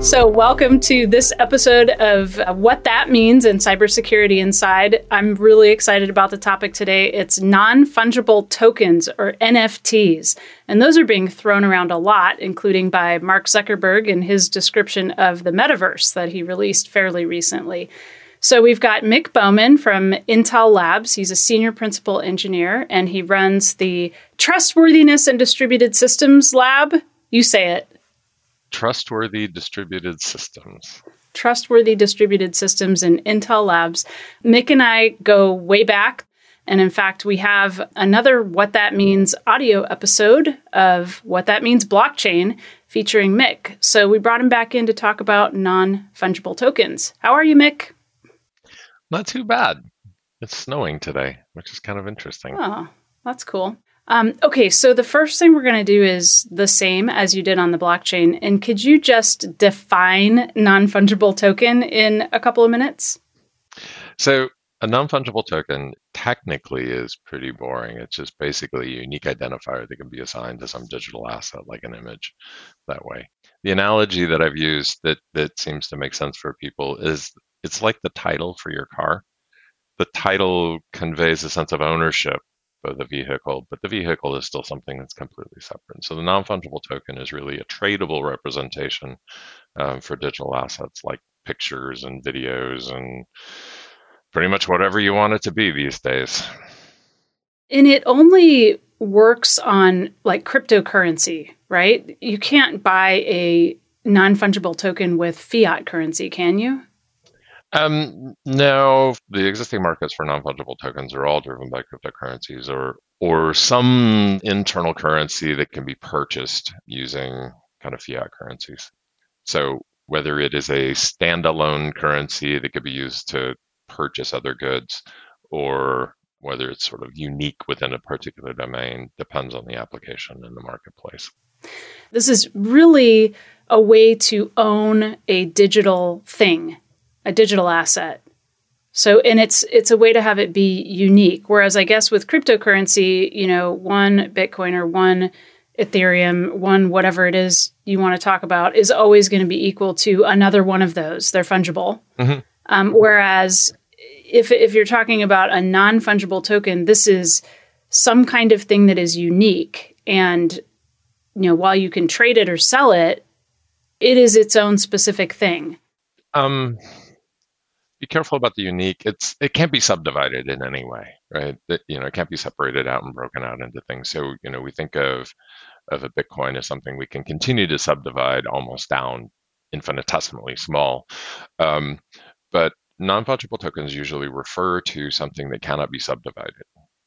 So, welcome to this episode of What That Means in Cybersecurity Inside. I'm really excited about the topic today. It's non fungible tokens or NFTs. And those are being thrown around a lot, including by Mark Zuckerberg in his description of the metaverse that he released fairly recently. So, we've got Mick Bowman from Intel Labs. He's a senior principal engineer and he runs the Trustworthiness and Distributed Systems Lab. You say it. Trustworthy Distributed Systems. Trustworthy Distributed Systems in Intel Labs. Mick and I go way back. And in fact, we have another What That Means audio episode of What That Means Blockchain featuring Mick. So we brought him back in to talk about non fungible tokens. How are you, Mick? Not too bad. It's snowing today, which is kind of interesting. Oh, that's cool. Um, okay, so the first thing we're going to do is the same as you did on the blockchain. And could you just define non fungible token in a couple of minutes? So, a non fungible token technically is pretty boring. It's just basically a unique identifier that can be assigned to some digital asset, like an image, that way. The analogy that I've used that, that seems to make sense for people is it's like the title for your car. The title conveys a sense of ownership the vehicle, but the vehicle is still something that's completely separate. So the non-fungible token is really a tradable representation um, for digital assets like pictures and videos and pretty much whatever you want it to be these days. And it only works on like cryptocurrency, right? You can't buy a non fungible token with fiat currency, can you? Um, no, the existing markets for non-fungible tokens are all driven by cryptocurrencies or or some internal currency that can be purchased using kind of fiat currencies. So whether it is a standalone currency that could be used to purchase other goods or whether it's sort of unique within a particular domain depends on the application in the marketplace. This is really a way to own a digital thing a digital asset. So and it's it's a way to have it be unique. Whereas I guess with cryptocurrency, you know, one Bitcoin or one Ethereum, one whatever it is you want to talk about, is always going to be equal to another one of those. They're fungible. Mm-hmm. Um, whereas if if you're talking about a non fungible token, this is some kind of thing that is unique, and you know, while you can trade it or sell it, it is its own specific thing. Um, be careful about the unique. It's it can't be subdivided in any way, right? That you know, it can't be separated out and broken out into things. So you know, we think of of a Bitcoin as something we can continue to subdivide almost down infinitesimally small. Um, but non-fungible tokens usually refer to something that cannot be subdivided.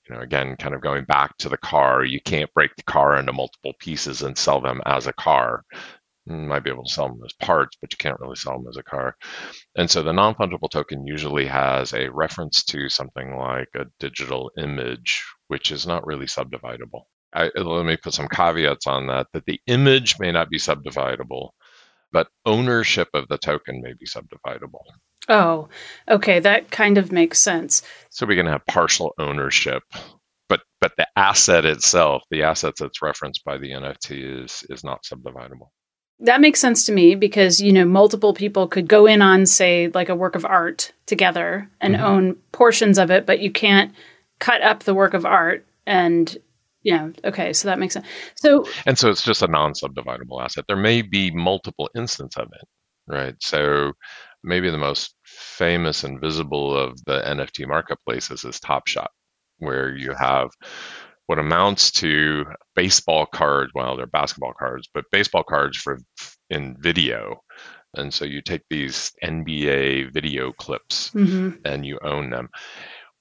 You know, again, kind of going back to the car, you can't break the car into multiple pieces and sell them as a car. You might be able to sell them as parts, but you can't really sell them as a car. And so the non fungible token usually has a reference to something like a digital image, which is not really subdividable. I, let me put some caveats on that that the image may not be subdividable, but ownership of the token may be subdividable. Oh, okay, that kind of makes sense. So we can have partial ownership, but but the asset itself, the assets that's referenced by the NFT is is not subdividable. That makes sense to me because, you know, multiple people could go in on, say, like a work of art together and mm-hmm. own portions of it, but you can't cut up the work of art and yeah okay so that makes sense. So and so it's just a non-subdividable asset. There may be multiple instances of it right? So maybe the most famous and visible of the nft marketplaces is top shot where you have what amounts to baseball cards. Well, they're basketball cards, but baseball cards for in video. And so you take these NBA video clips mm-hmm. and you own them.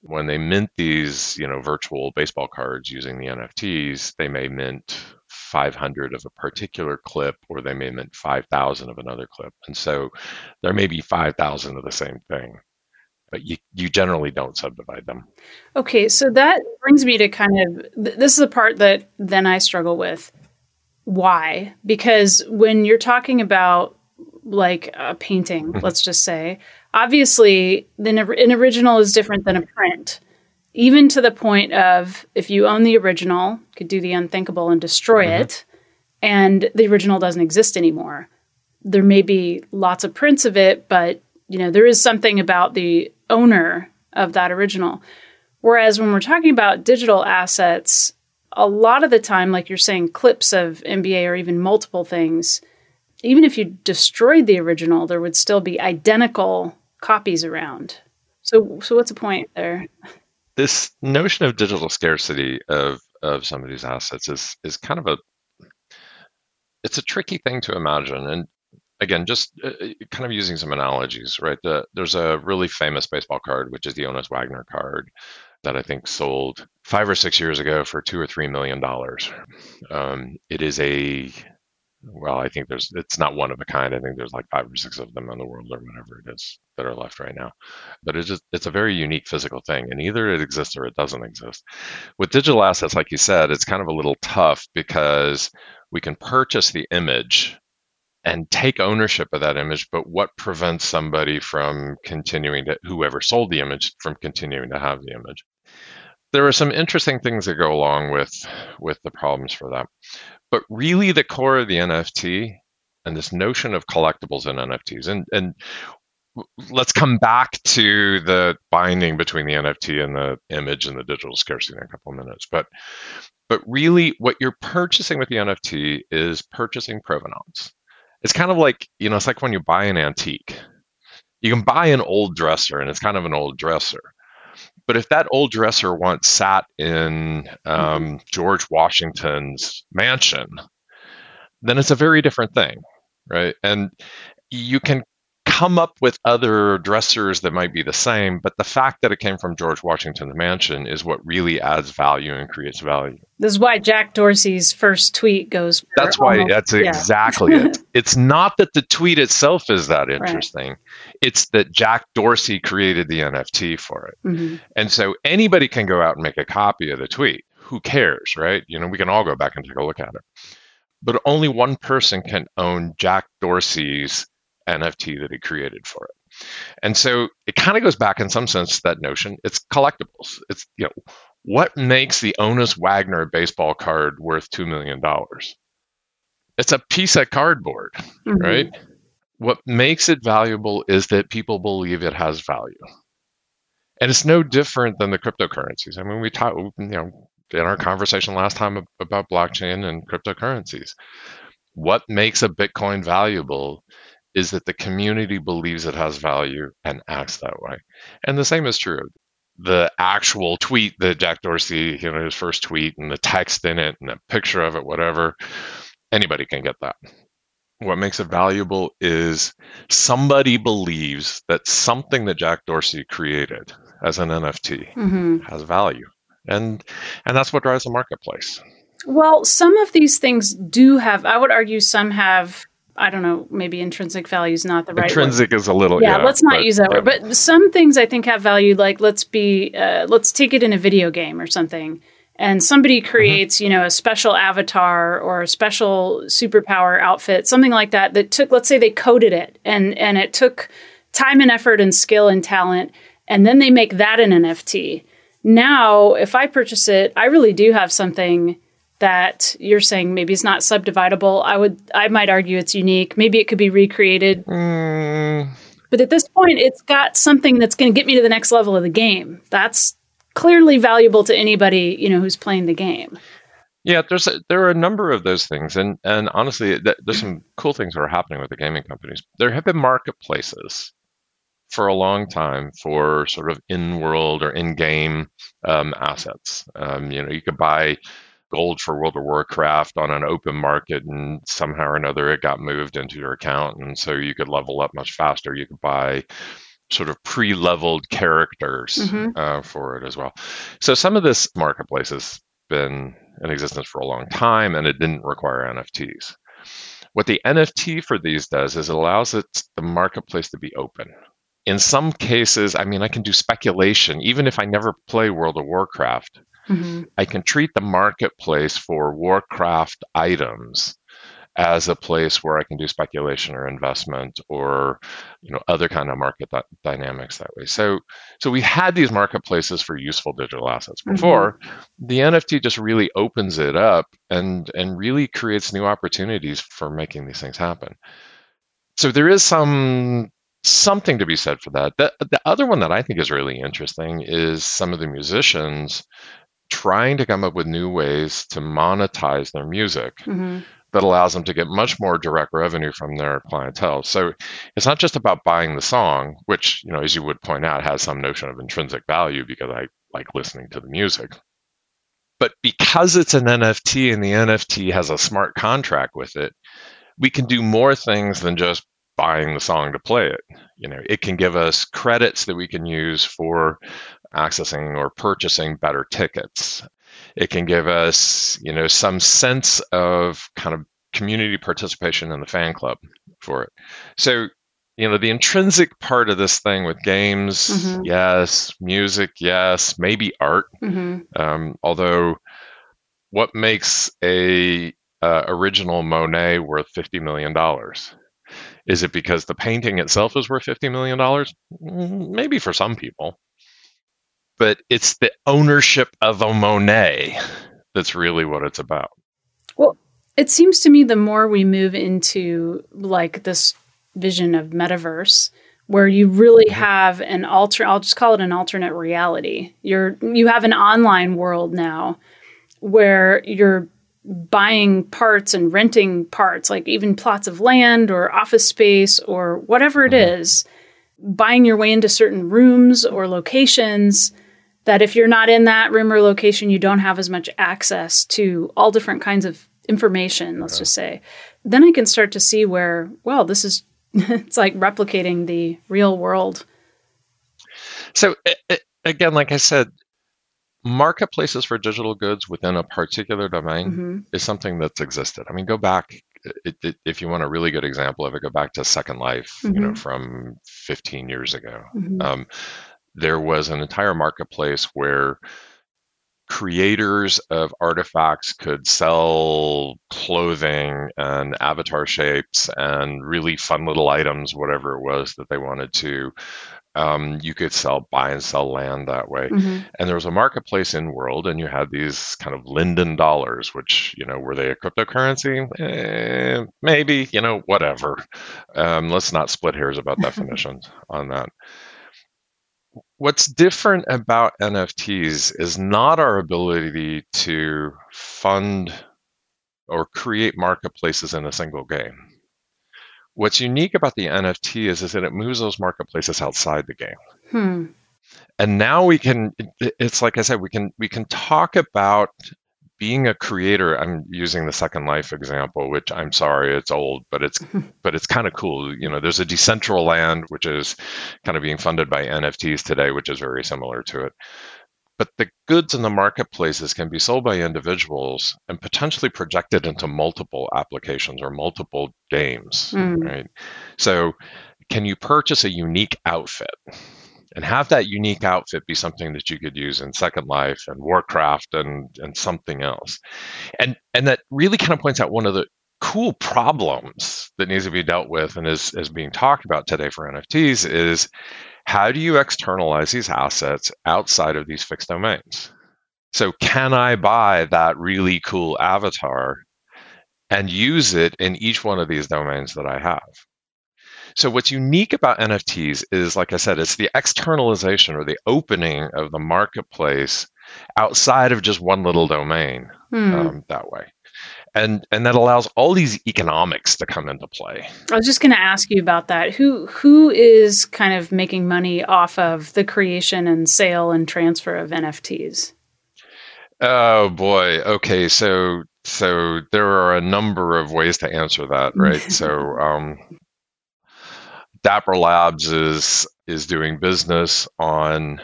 When they mint these, you know, virtual baseball cards using the NFTs, they may mint 500 of a particular clip, or they may mint 5,000 of another clip. And so there may be 5,000 of the same thing, but you, you generally don't subdivide them. Okay, so that brings me to kind of th- this is the part that then I struggle with. Why? Because when you're talking about like a painting, mm-hmm. let's just say, obviously, then an original is different than a print even to the point of if you own the original, could do the unthinkable and destroy mm-hmm. it, and the original doesn't exist anymore. There may be lots of prints of it, but you know there is something about the owner of that original. Whereas when we're talking about digital assets, a lot of the time, like you're saying, clips of NBA or even multiple things, even if you destroyed the original, there would still be identical copies around. So, so what's the point there? this notion of digital scarcity of of some of these assets is is kind of a it's a tricky thing to imagine and again just uh, uh, kind of using some analogies right the, there's a really famous baseball card which is the Honus Wagner card that I think sold five or six years ago for two or three million dollars. Um, it is a well, I think there's it's not one of a kind. I think there's like five or six of them in the world or whatever it is that are left right now. But it's just it's a very unique physical thing, and either it exists or it doesn't exist. With digital assets, like you said, it's kind of a little tough because we can purchase the image and take ownership of that image, but what prevents somebody from continuing to whoever sold the image from continuing to have the image? There are some interesting things that go along with with the problems for that. But really, the core of the NFT and this notion of collectibles and NFTs, and and let's come back to the binding between the NFT and the image and the digital scarcity in a couple of minutes. But but really, what you're purchasing with the NFT is purchasing provenance. It's kind of like you know, it's like when you buy an antique. You can buy an old dresser, and it's kind of an old dresser but if that old dresser once sat in um, mm-hmm. George Washington's mansion, then it's a very different thing, right? And you can come up with other dressers that might be the same, but the fact that it came from George Washington's mansion is what really adds value and creates value. This is why Jack Dorsey's first tweet goes. That's why. Almost, that's yeah. exactly it. It's not that the tweet itself is that interesting. Right. It's that Jack Dorsey created the NFT for it, mm-hmm. and so anybody can go out and make a copy of the tweet. Who cares, right? You know, we can all go back and take a look at it. But only one person can own Jack Dorsey's NFT that he created for it. And so it kind of goes back in some sense to that notion. It's collectibles. It's you know what makes the Honus Wagner baseball card worth two million dollars? It's a piece of cardboard, mm-hmm. right? What makes it valuable is that people believe it has value. And it's no different than the cryptocurrencies. I mean, we talked, you know, in our conversation last time about blockchain and cryptocurrencies. What makes a Bitcoin valuable is that the community believes it has value and acts that way. And the same is true. The actual tweet that Jack Dorsey, you know, his first tweet and the text in it and a picture of it, whatever, anybody can get that. What makes it valuable is somebody believes that something that Jack Dorsey created as an NFT mm-hmm. has value. And and that's what drives the marketplace. Well, some of these things do have I would argue some have I don't know, maybe intrinsic value is not the right intrinsic word. is a little yeah. yeah let's not but, use that yeah. word, but some things I think have value. Like let's be uh, let's take it in a video game or something, and somebody mm-hmm. creates mm-hmm. you know a special avatar or a special superpower outfit, something like that. That took let's say they coded it and and it took time and effort and skill and talent, and then they make that an NFT. Now, if I purchase it, I really do have something that you're saying maybe it's not subdividable. I would I might argue it's unique. Maybe it could be recreated. Mm. But at this point it's got something that's going to get me to the next level of the game. That's clearly valuable to anybody, you know, who's playing the game. Yeah, there's a, there are a number of those things, and and honestly, th- there's some cool things that are happening with the gaming companies. There have been marketplaces for a long time for sort of in-world or in-game um, assets. Um, you know, you could buy gold for World of Warcraft on an open market, and somehow or another it got moved into your account, and so you could level up much faster. You could buy sort of pre-leveled characters mm-hmm. uh, for it as well. So some of this marketplace has been in existence for a long time and it didn't require NFTs. What the NFT for these does is it allows it, the marketplace to be open. In some cases, I mean, I can do speculation, even if I never play World of Warcraft. Mm-hmm. I can treat the marketplace for Warcraft items as a place where I can do speculation or investment or you know other kind of market th- dynamics that way. So so we had these marketplaces for useful digital assets mm-hmm. before. Mm-hmm. The NFT just really opens it up and and really creates new opportunities for making these things happen. So there is some something to be said for that. The, the other one that I think is really interesting is some of the musicians trying to come up with new ways to monetize their music. Mm-hmm that allows them to get much more direct revenue from their clientele. So it's not just about buying the song, which, you know, as you would point out, has some notion of intrinsic value because I like listening to the music. But because it's an NFT and the NFT has a smart contract with it, we can do more things than just buying the song to play it. You know, it can give us credits that we can use for accessing or purchasing better tickets. It can give us, you know, some sense of kind of community participation in the fan club for it. So, you know, the intrinsic part of this thing with games, mm-hmm. yes, music, yes, maybe art. Mm-hmm. Um, although, what makes a uh, original Monet worth fifty million dollars? Is it because the painting itself is worth fifty million dollars? Mm, maybe for some people but it's the ownership of a Monet that's really what it's about. Well, it seems to me the more we move into like this vision of metaverse where you really mm-hmm. have an alter I'll just call it an alternate reality. You're you have an online world now where you're buying parts and renting parts like even plots of land or office space or whatever it mm-hmm. buying your way into certain rooms or locations that if you're not in that room or location, you don't have as much access to all different kinds of information, let's just say. Then I can start to see where, well, this is, it's like replicating the real world. So, again, like I said, marketplaces for digital goods within a particular domain mm-hmm. is something that's existed. I mean, go back it, it, if you want a really good example of it, go back to Second Life, mm-hmm. you know, mm-hmm. from 15 years ago. Mm-hmm. Um, there was an entire marketplace where creators of artifacts could sell clothing and avatar shapes and really fun little items, whatever it was that they wanted to. Um, you could sell, buy and sell land that way. Mm-hmm. And there was a marketplace in world, and you had these kind of Linden dollars, which, you know, were they a cryptocurrency? Eh, maybe, you know, whatever. Um, let's not split hairs about definitions on that what's different about NFTs is not our ability to fund or create marketplaces in a single game. What's unique about the NFT is, is that it moves those marketplaces outside the game. Hmm. And now we can it's like I said, we can we can talk about being a creator i'm using the second life example which i'm sorry it's old but it's but it's kind of cool. You know there's a decentraland which is kind of being funded by nfts today which is very similar to it. But the goods in the marketplaces can be sold by individuals and potentially projected into multiple applications or multiple games mm. right? So can you purchase a unique outfit and have that unique outfit be something that you could use in Second Life and Warcraft and and something else. And and that really kind of points out one of the cool problems that needs to be dealt with and is, is being talked about today for NFTs is how do you externalize these assets outside of these fixed domains? So can I buy that really cool avatar and use it in each one of these domains that I have? So what's unique about NFTs is, like I said, it's the externalization or the opening of the marketplace outside of just one little domain hmm. um, that way. And, and that allows all these economics to come into play. I was just going to ask you about that. Who who is kind of making money off of the creation and sale and transfer of NFTs? Oh boy. Okay, so so there are a number of ways to answer that, right? so um, Dapper Labs is is doing business on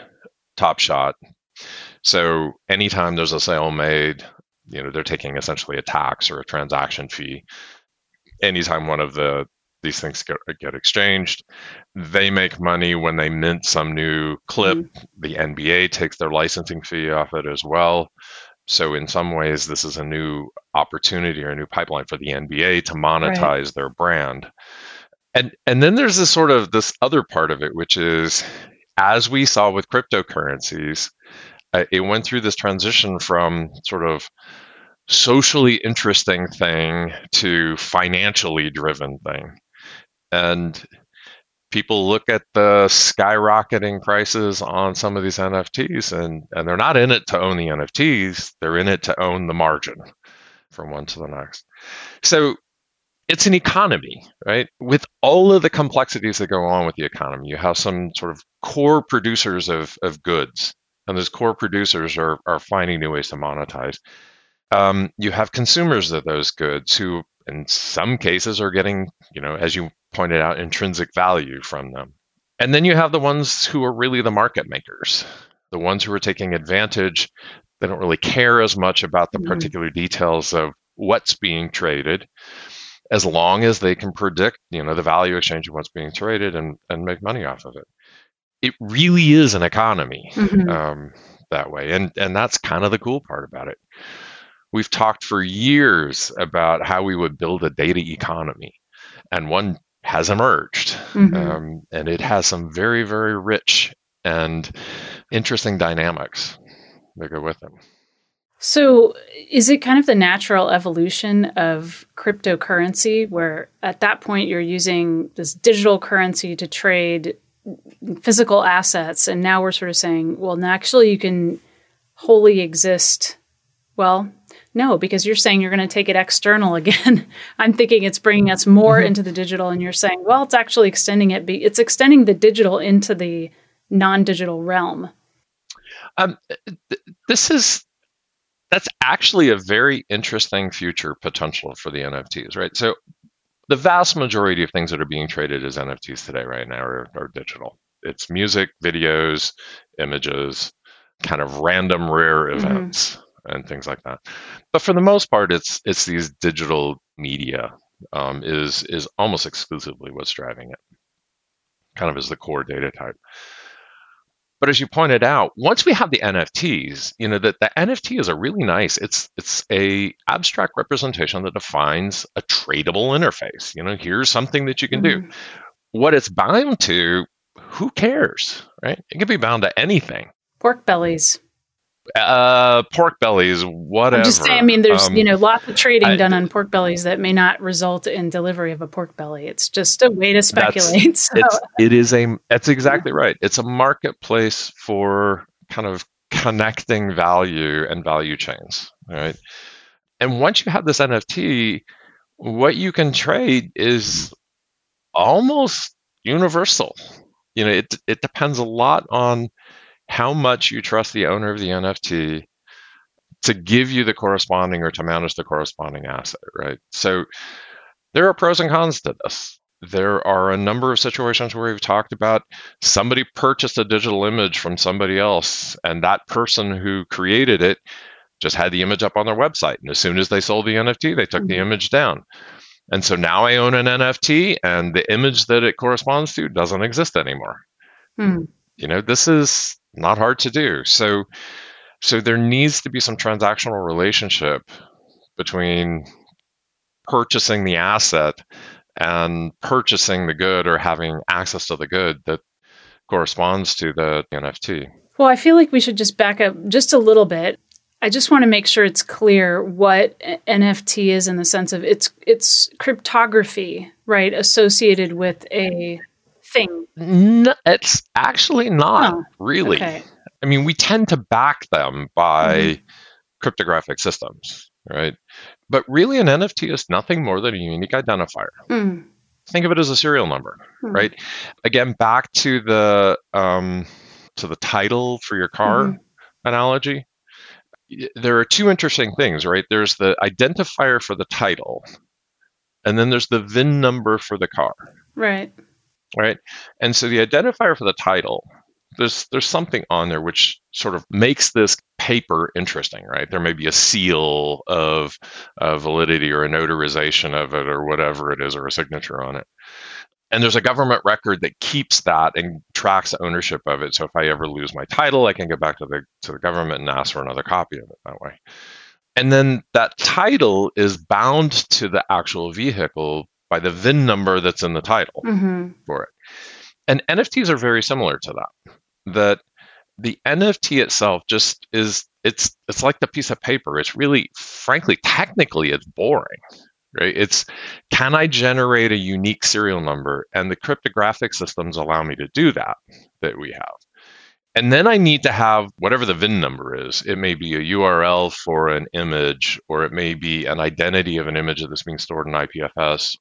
Top Shot. So anytime there's a sale made, you know they're taking essentially a tax or a transaction fee anytime one of the these things get, get exchanged they make money when they mint some new clip mm-hmm. the nba takes their licensing fee off it as well so in some ways this is a new opportunity or a new pipeline for the nba to monetize right. their brand and and then there's this sort of this other part of it which is as we saw with cryptocurrencies uh, it went through this transition from sort of socially interesting thing to financially driven thing. And people look at the skyrocketing prices on some of these NFTs and, and they're not in it to own the NFTs, they're in it to own the margin from one to the next. So it's an economy, right? With all of the complexities that go on with the economy, you have some sort of core producers of, of goods, and those core producers are, are finding new ways to monetize um, you have consumers of those goods who, in some cases, are getting, you know, as you pointed out, intrinsic value from them. And then you have the ones who are really the market makers, the ones who are taking advantage. They don't really care as much about the mm-hmm. particular details of what's being traded, as long as they can predict, you know, the value exchange of what's being traded and, and make money off of it. It really is an economy mm-hmm. um, that way, and and that's kind of the cool part about it we've talked for years about how we would build a data economy, and one has emerged, mm-hmm. um, and it has some very, very rich and interesting dynamics that go with it. So, is it kind of the natural evolution of cryptocurrency where at that point you're using this digital currency to trade physical assets? And now we're sort of saying, well, actually, you can wholly exist. Well, no, because you're saying you're going to take it external again. I'm thinking it's bringing us more mm-hmm. into the digital, and you're saying, well, it's actually extending it. Be- It's extending the digital into the non-digital realm. Um, th- this is that's actually a very interesting future potential for the NFTs, right? So, the vast majority of things that are being traded as NFTs today, right now, are, are digital. It's music, videos, images, kind of random, rare mm-hmm. events. Mm-hmm and things like that. But for the most part, it's it's these digital media um, is is almost exclusively what's driving it. Kind of as the core data type. But as you pointed out, once we have the NFTs, you know that the NFT is a really nice. It's it's a abstract representation that defines a tradable interface. You know, here's something that you can mm-hmm. do. What it's bound to, who cares, right? It can be bound to anything. Pork bellies uh, pork bellies, whatever. I'm just saying. I mean, there's um, you know lots of trading I, done on pork bellies that may not result in delivery of a pork belly. It's just a way to speculate. So. It's, it is a. That's exactly right. It's a marketplace for kind of connecting value and value chains, right? And once you have this NFT, what you can trade is almost universal. You know, it it depends a lot on how much you trust the owner of the NFT to give you the corresponding or to manage the corresponding asset, right? So there are pros and cons to this. There are a number of situations where we've talked about somebody purchased a digital image from somebody else, and that person who created it just had the image up on their website. And as soon as they sold the NFT, they took mm-hmm. the image down. And so now I own an NFT, and the image that it corresponds to doesn't exist anymore. Mm. You know, this is not hard to do. So so there needs to be some transactional relationship between purchasing the asset and purchasing the good or having access to the good that corresponds to the NFT. Well, I feel like we should just back up just a little bit. I just want to make sure it's clear what NFT is in the sense of it's it's cryptography, right, associated with a thing? No, it's actually not oh, really. Okay. I mean, we tend to back them by mm-hmm. cryptographic systems, right? But really, an NFT is nothing more than a unique identifier. Mm. Think of it as a serial number, mm. right? Again, back to the um, to the title for your car mm-hmm. analogy. There are two interesting things, right? There's the identifier for the title, and then there's the VIN number for the car. Right right? And so the identifier for the title, there's there's something on there which sort of makes this paper interesting, right? There may be a seal of, of validity or a notarization of it or whatever it is or a signature on it. And there's a government record that keeps that and tracks ownership of it. So if I ever lose my title, I can go back to the to the government and ask for another copy of it that way. And then that title is bound to the actual vehicle by the VIN number that's in the title mm-hmm. for it. And NFTs are very similar to that. That the NFT itself just is it's it's like the piece of paper. It's really frankly technically it's boring. Right? It's can I generate a unique serial number? And the cryptographic systems allow me to do that that we have. And then I need to have whatever the VIN number is. It may be a URL for an image, or it may be an identity of an image that's being stored in IPFS,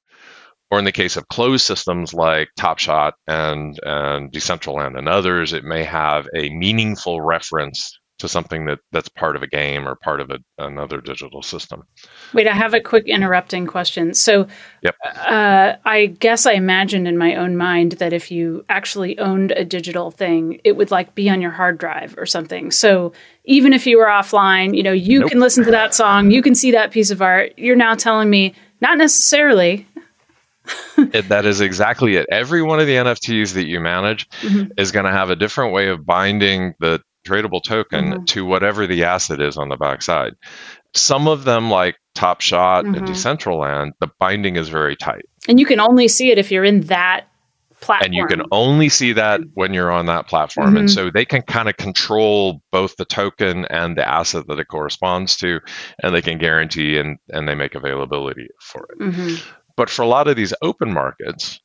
or in the case of closed systems like TopShot and, and Decentraland and others, it may have a meaningful reference to something that, that's part of a game or part of a, another digital system. Wait, I have a quick interrupting question. So, yep. uh, I guess I imagined in my own mind that if you actually owned a digital thing, it would like be on your hard drive or something. So, even if you were offline, you know, you nope. can listen to that song, you can see that piece of art. You're now telling me not necessarily it, that is exactly it. Every one of the NFTs that you manage mm-hmm. is going to have a different way of binding the tradable token mm-hmm. to whatever the asset is on the backside. Some of them, like Top Shot mm-hmm. and Decentraland, the binding is very tight. And you can only see it if you're in that platform. And you can only see that when you're on that platform. And mm-hmm. so they can kind of control both the token and the asset that it corresponds to, and they can guarantee and, and they make availability for it. Mm-hmm. But for a lot of these open markets,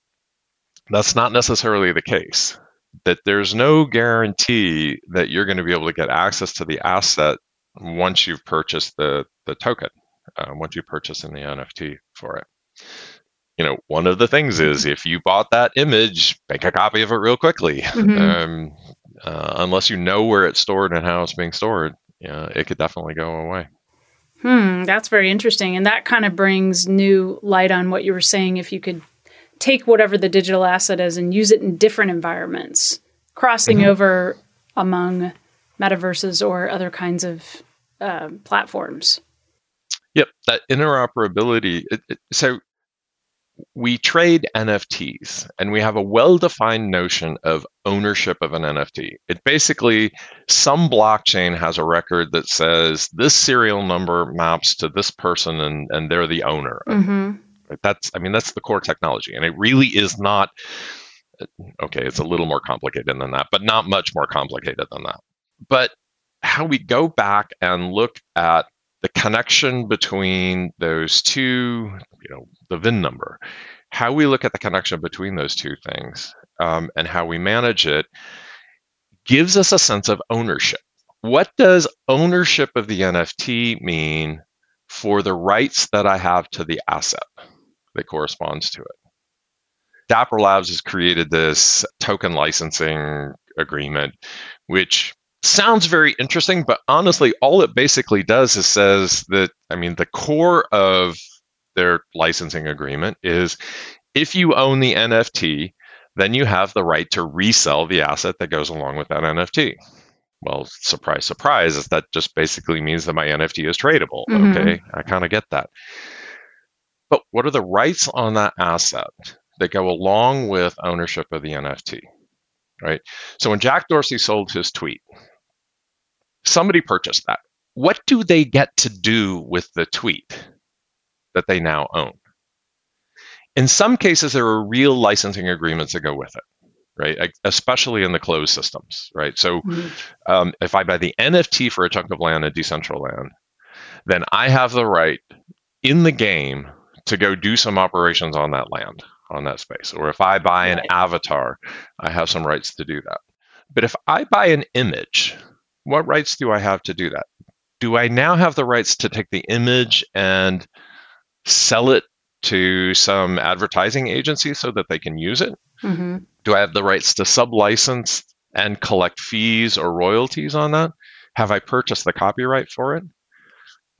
that's not necessarily the case. That there's no guarantee that you're going to be able to get access to the asset once you've purchased the, the token, uh, once you purchase in the NFT for it. You know, one of the things is if you bought that image, make a copy of it real quickly. Mm-hmm. Um, uh, unless you know where it's stored and how it's being stored, yeah, it could definitely go away. Hmm, that's very interesting. And that kind of brings new light on what you were saying. If you could take whatever the digital asset is and use it in different environments, crossing mm-hmm. over among metaverses or other kinds of uh, platforms. Yep, that interoperability. It, it, so we trade NFTs and we have a well defined notion of ownership of an NFT. It basically, some blockchain has a record that says this serial number maps to this person and, and they're the owner. Mm-hmm. That's, I mean, that's the core technology. And it really is not, okay, it's a little more complicated than that, but not much more complicated than that. But how we go back and look at the connection between those two, you know, the VIN number, how we look at the connection between those two things um, and how we manage it gives us a sense of ownership. What does ownership of the NFT mean for the rights that I have to the asset that corresponds to it? Dapper Labs has created this token licensing agreement, which sounds very interesting, but honestly, all it basically does is says that, I mean, the core of their licensing agreement is if you own the NFT, then you have the right to resell the asset that goes along with that NFT. Well, surprise, surprise, is that just basically means that my NFT is tradable. Mm-hmm. Okay, I kind of get that. But what are the rights on that asset that go along with ownership of the NFT? Right. So when Jack Dorsey sold his tweet, somebody purchased that. What do they get to do with the tweet that they now own? In some cases, there are real licensing agreements that go with it, right? Especially in the closed systems, right? So mm-hmm. um, if I buy the NFT for a chunk of land at Decentraland, then I have the right in the game to go do some operations on that land, on that space. Or if I buy an avatar, I have some rights to do that. But if I buy an image what rights do I have to do that? Do I now have the rights to take the image and sell it to some advertising agency so that they can use it? Mm-hmm. Do I have the rights to sublicense and collect fees or royalties on that? Have I purchased the copyright for it?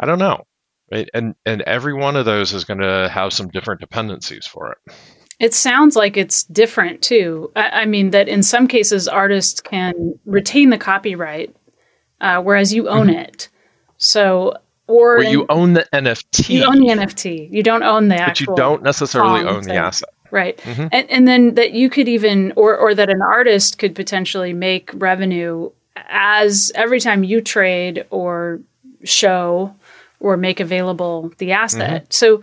I don't know. Right? And and every one of those is going to have some different dependencies for it. It sounds like it's different too. I, I mean that in some cases artists can retain the copyright uh, whereas you own mm-hmm. it. So, or, or you in, own the NFT. You own the NFT. You don't own the but you don't necessarily own the asset. Right. Mm-hmm. And, and then that you could even, or, or that an artist could potentially make revenue as every time you trade or show or make available the asset. Mm-hmm. So,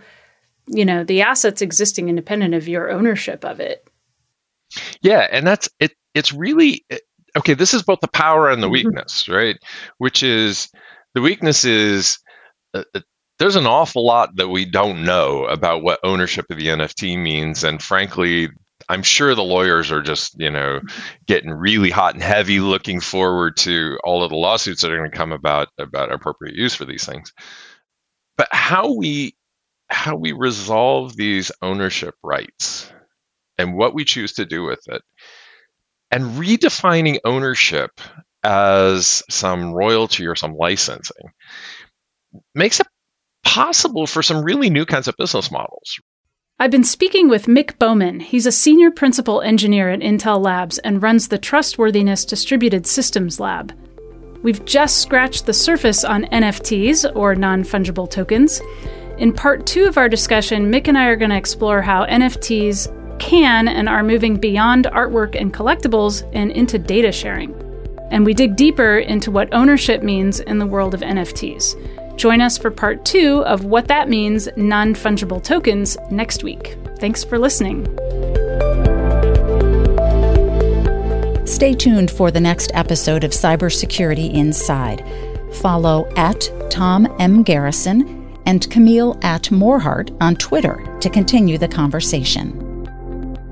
you know, the asset's existing independent of your ownership of it. Yeah. And that's it. It's really okay. This is both the power and the mm-hmm. weakness, right? Which is the weakness is uh, uh there's an awful lot that we don't know about what ownership of the NFT means. And frankly, I'm sure the lawyers are just, you know, getting really hot and heavy looking forward to all of the lawsuits that are going to come about about appropriate use for these things. But how we how we resolve these ownership rights and what we choose to do with it and redefining ownership as some royalty or some licensing makes it possible for some really new kinds of business models. I've been speaking with Mick Bowman. He's a senior principal engineer at Intel Labs and runs the Trustworthiness Distributed Systems Lab. We've just scratched the surface on NFTs, or non fungible tokens. In part two of our discussion, Mick and I are going to explore how NFTs can and are moving beyond artwork and collectibles and into data sharing. And we dig deeper into what ownership means in the world of NFTs. Join us for part two of what that means non fungible tokens next week. Thanks for listening. Stay tuned for the next episode of Cybersecurity Inside. Follow at Tom M. Garrison and Camille at Morhardt on Twitter to continue the conversation.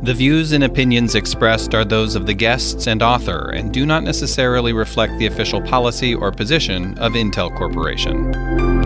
The views and opinions expressed are those of the guests and author and do not necessarily reflect the official policy or position of Intel Corporation.